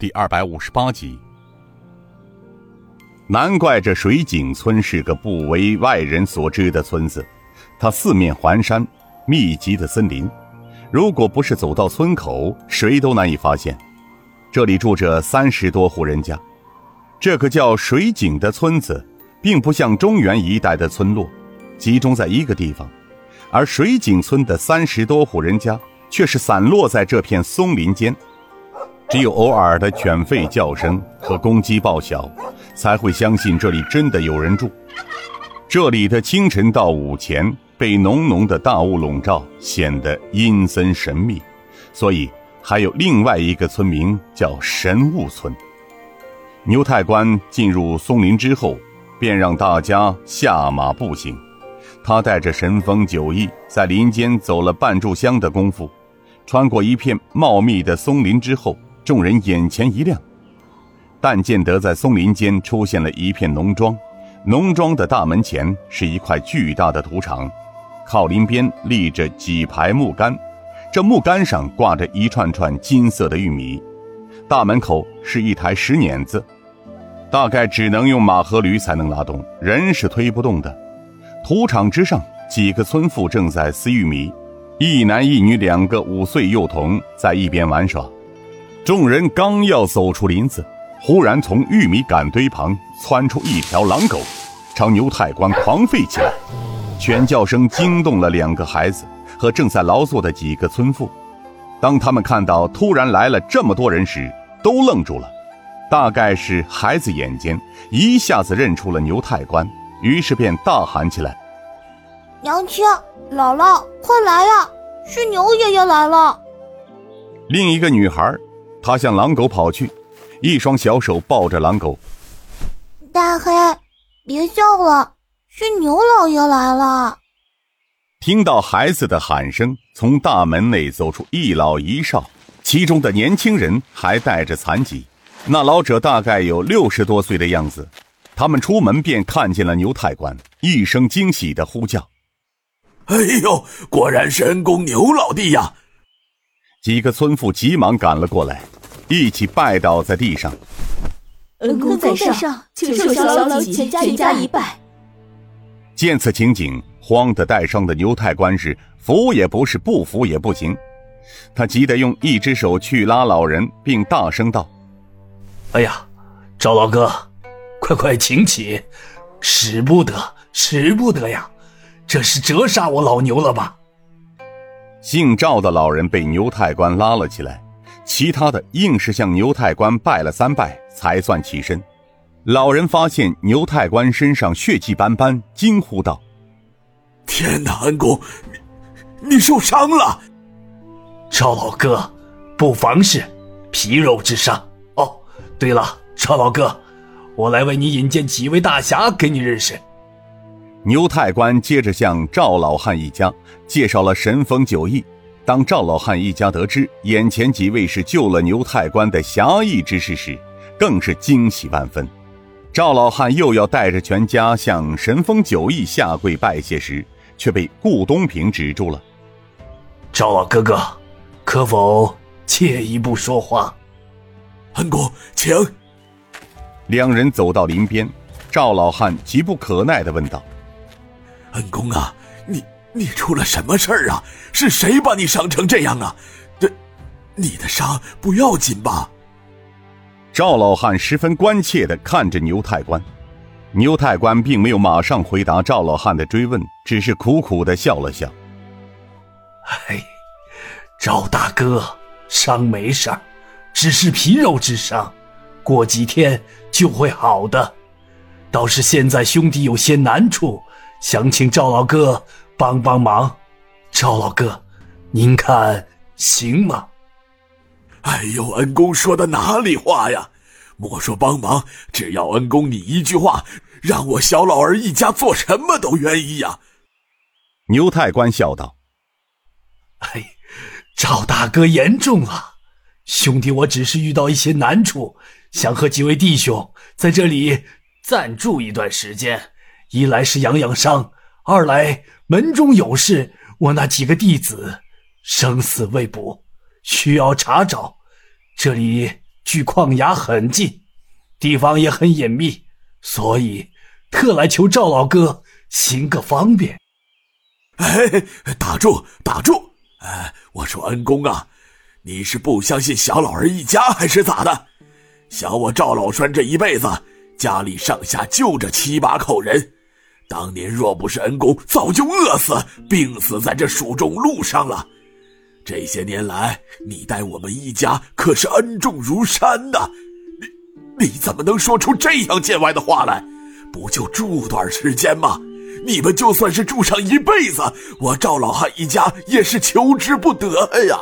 第二百五十八集。难怪这水井村是个不为外人所知的村子，它四面环山，密集的森林。如果不是走到村口，谁都难以发现。这里住着三十多户人家。这个叫水井的村子，并不像中原一带的村落，集中在一个地方，而水井村的三十多户人家却是散落在这片松林间。只有偶尔的犬吠叫声和公鸡报晓，才会相信这里真的有人住。这里的清晨到午前。被浓浓的大雾笼罩，显得阴森神秘，所以还有另外一个村名叫神雾村。牛太官进入松林之后，便让大家下马步行。他带着神风九翼，在林间走了半炷香的功夫，穿过一片茂密的松林之后，众人眼前一亮，但见得在松林间出现了一片农庄，农庄的大门前是一块巨大的土场。靠林边立着几排木杆，这木杆上挂着一串串金色的玉米。大门口是一台石碾子，大概只能用马和驴才能拉动，人是推不动的。土场之上，几个村妇正在撕玉米，一男一女两个五岁幼童在一边玩耍。众人刚要走出林子，忽然从玉米杆堆旁窜出一条狼狗，朝牛太官狂吠起来。犬叫声惊动了两个孩子和正在劳作的几个村妇。当他们看到突然来了这么多人时，都愣住了。大概是孩子眼尖，一下子认出了牛太官，于是便大喊起来：“娘亲，姥姥，快来呀！是牛爷爷来了！”另一个女孩，她向狼狗跑去，一双小手抱着狼狗：“大黑，别叫了。”是牛老爷来了。听到孩子的喊声，从大门内走出一老一少，其中的年轻人还带着残疾。那老者大概有六十多岁的样子。他们出门便看见了牛太官，一声惊喜的呼叫：“哎呦，果然是恩公牛老弟呀！”几个村妇急忙赶了过来，一起拜倒在地上：“恩公在上，请受小老几全家一拜。”见此情景，慌得带伤的牛太官是扶也不是，不扶也不行。他急得用一只手去拉老人，并大声道：“哎呀，赵老哥，快快请起！使不得，使不得呀！这是折杀我老牛了吧？”姓赵的老人被牛太官拉了起来，其他的硬是向牛太官拜了三拜，才算起身。老人发现牛太官身上血迹斑斑，惊呼道：“天哪，恩公，你你受伤了！”赵老哥，不妨事，皮肉之伤。哦，对了，赵老哥，我来为你引荐几位大侠给你认识。牛太官接着向赵老汉一家介绍了神风九翼。当赵老汉一家得知眼前几位是救了牛太官的侠义之士时，更是惊喜万分。赵老汉又要带着全家向神风九翼下跪拜谢时，却被顾东平止住了。赵老哥哥，可否借一步说话？恩公，请。两人走到林边，赵老汉急不可耐的问道：“恩公啊，你你出了什么事儿啊？是谁把你伤成这样啊？这，你的伤不要紧吧？”赵老汉十分关切的看着牛太官，牛太官并没有马上回答赵老汉的追问，只是苦苦的笑了笑。哎，赵大哥，伤没事儿，只是皮肉之伤，过几天就会好的。倒是现在兄弟有些难处，想请赵老哥帮帮忙。赵老哥，您看行吗？哎呦，恩公说的哪里话呀？莫说帮忙，只要恩公你一句话，让我小老儿一家做什么都愿意呀。牛太官笑道：“哎，赵大哥言重了，兄弟我只是遇到一些难处，想和几位弟兄在这里暂住一段时间。一来是养养伤，二来门中有事，我那几个弟子生死未卜。”需要查找，这里距旷崖很近，地方也很隐秘，所以特来求赵老哥行个方便。哎，打住，打住！哎，我说恩公啊，你是不相信小老儿一家，还是咋的？想我赵老栓这一辈子，家里上下就这七八口人，当年若不是恩公，早就饿死、病死在这蜀中路上了。这些年来，你待我们一家可是恩重如山呐！你你怎么能说出这样见外的话来？不就住段时间吗？你们就算是住上一辈子，我赵老汉一家也是求之不得呀。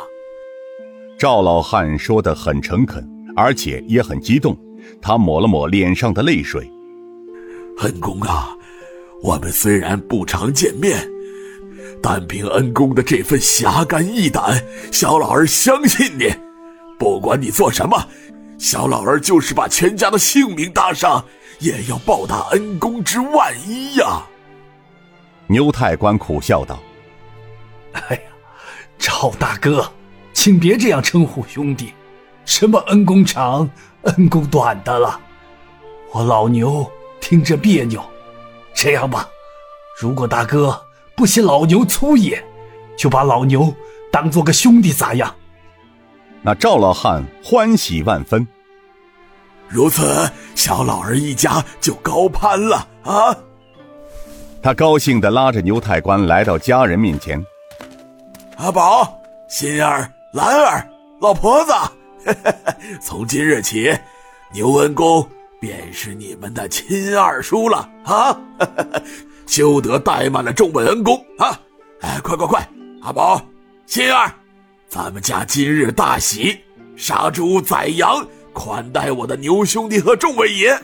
赵老汉说的很诚恳，而且也很激动。他抹了抹脸上的泪水。恩公啊，我们虽然不常见面。但凭恩公的这份侠肝义胆，小老儿相信你。不管你做什么，小老儿就是把全家的性命搭上，也要报答恩公之万一呀。牛太官苦笑道：“哎呀，赵大哥，请别这样称呼兄弟，什么恩公长、恩公短的了，我老牛听着别扭。这样吧，如果大哥……”不嫌老牛粗野，就把老牛当做个兄弟咋样？那赵老汉欢喜万分。如此，小老儿一家就高攀了啊！他高兴的拉着牛太官来到家人面前。阿宝、心儿、兰儿、老婆子，从今日起，牛文公便是你们的亲二叔了啊！休得怠慢了众位恩公啊！哎，快快快，阿宝、心儿，咱们家今日大喜，杀猪宰羊，款待我的牛兄弟和众位爷。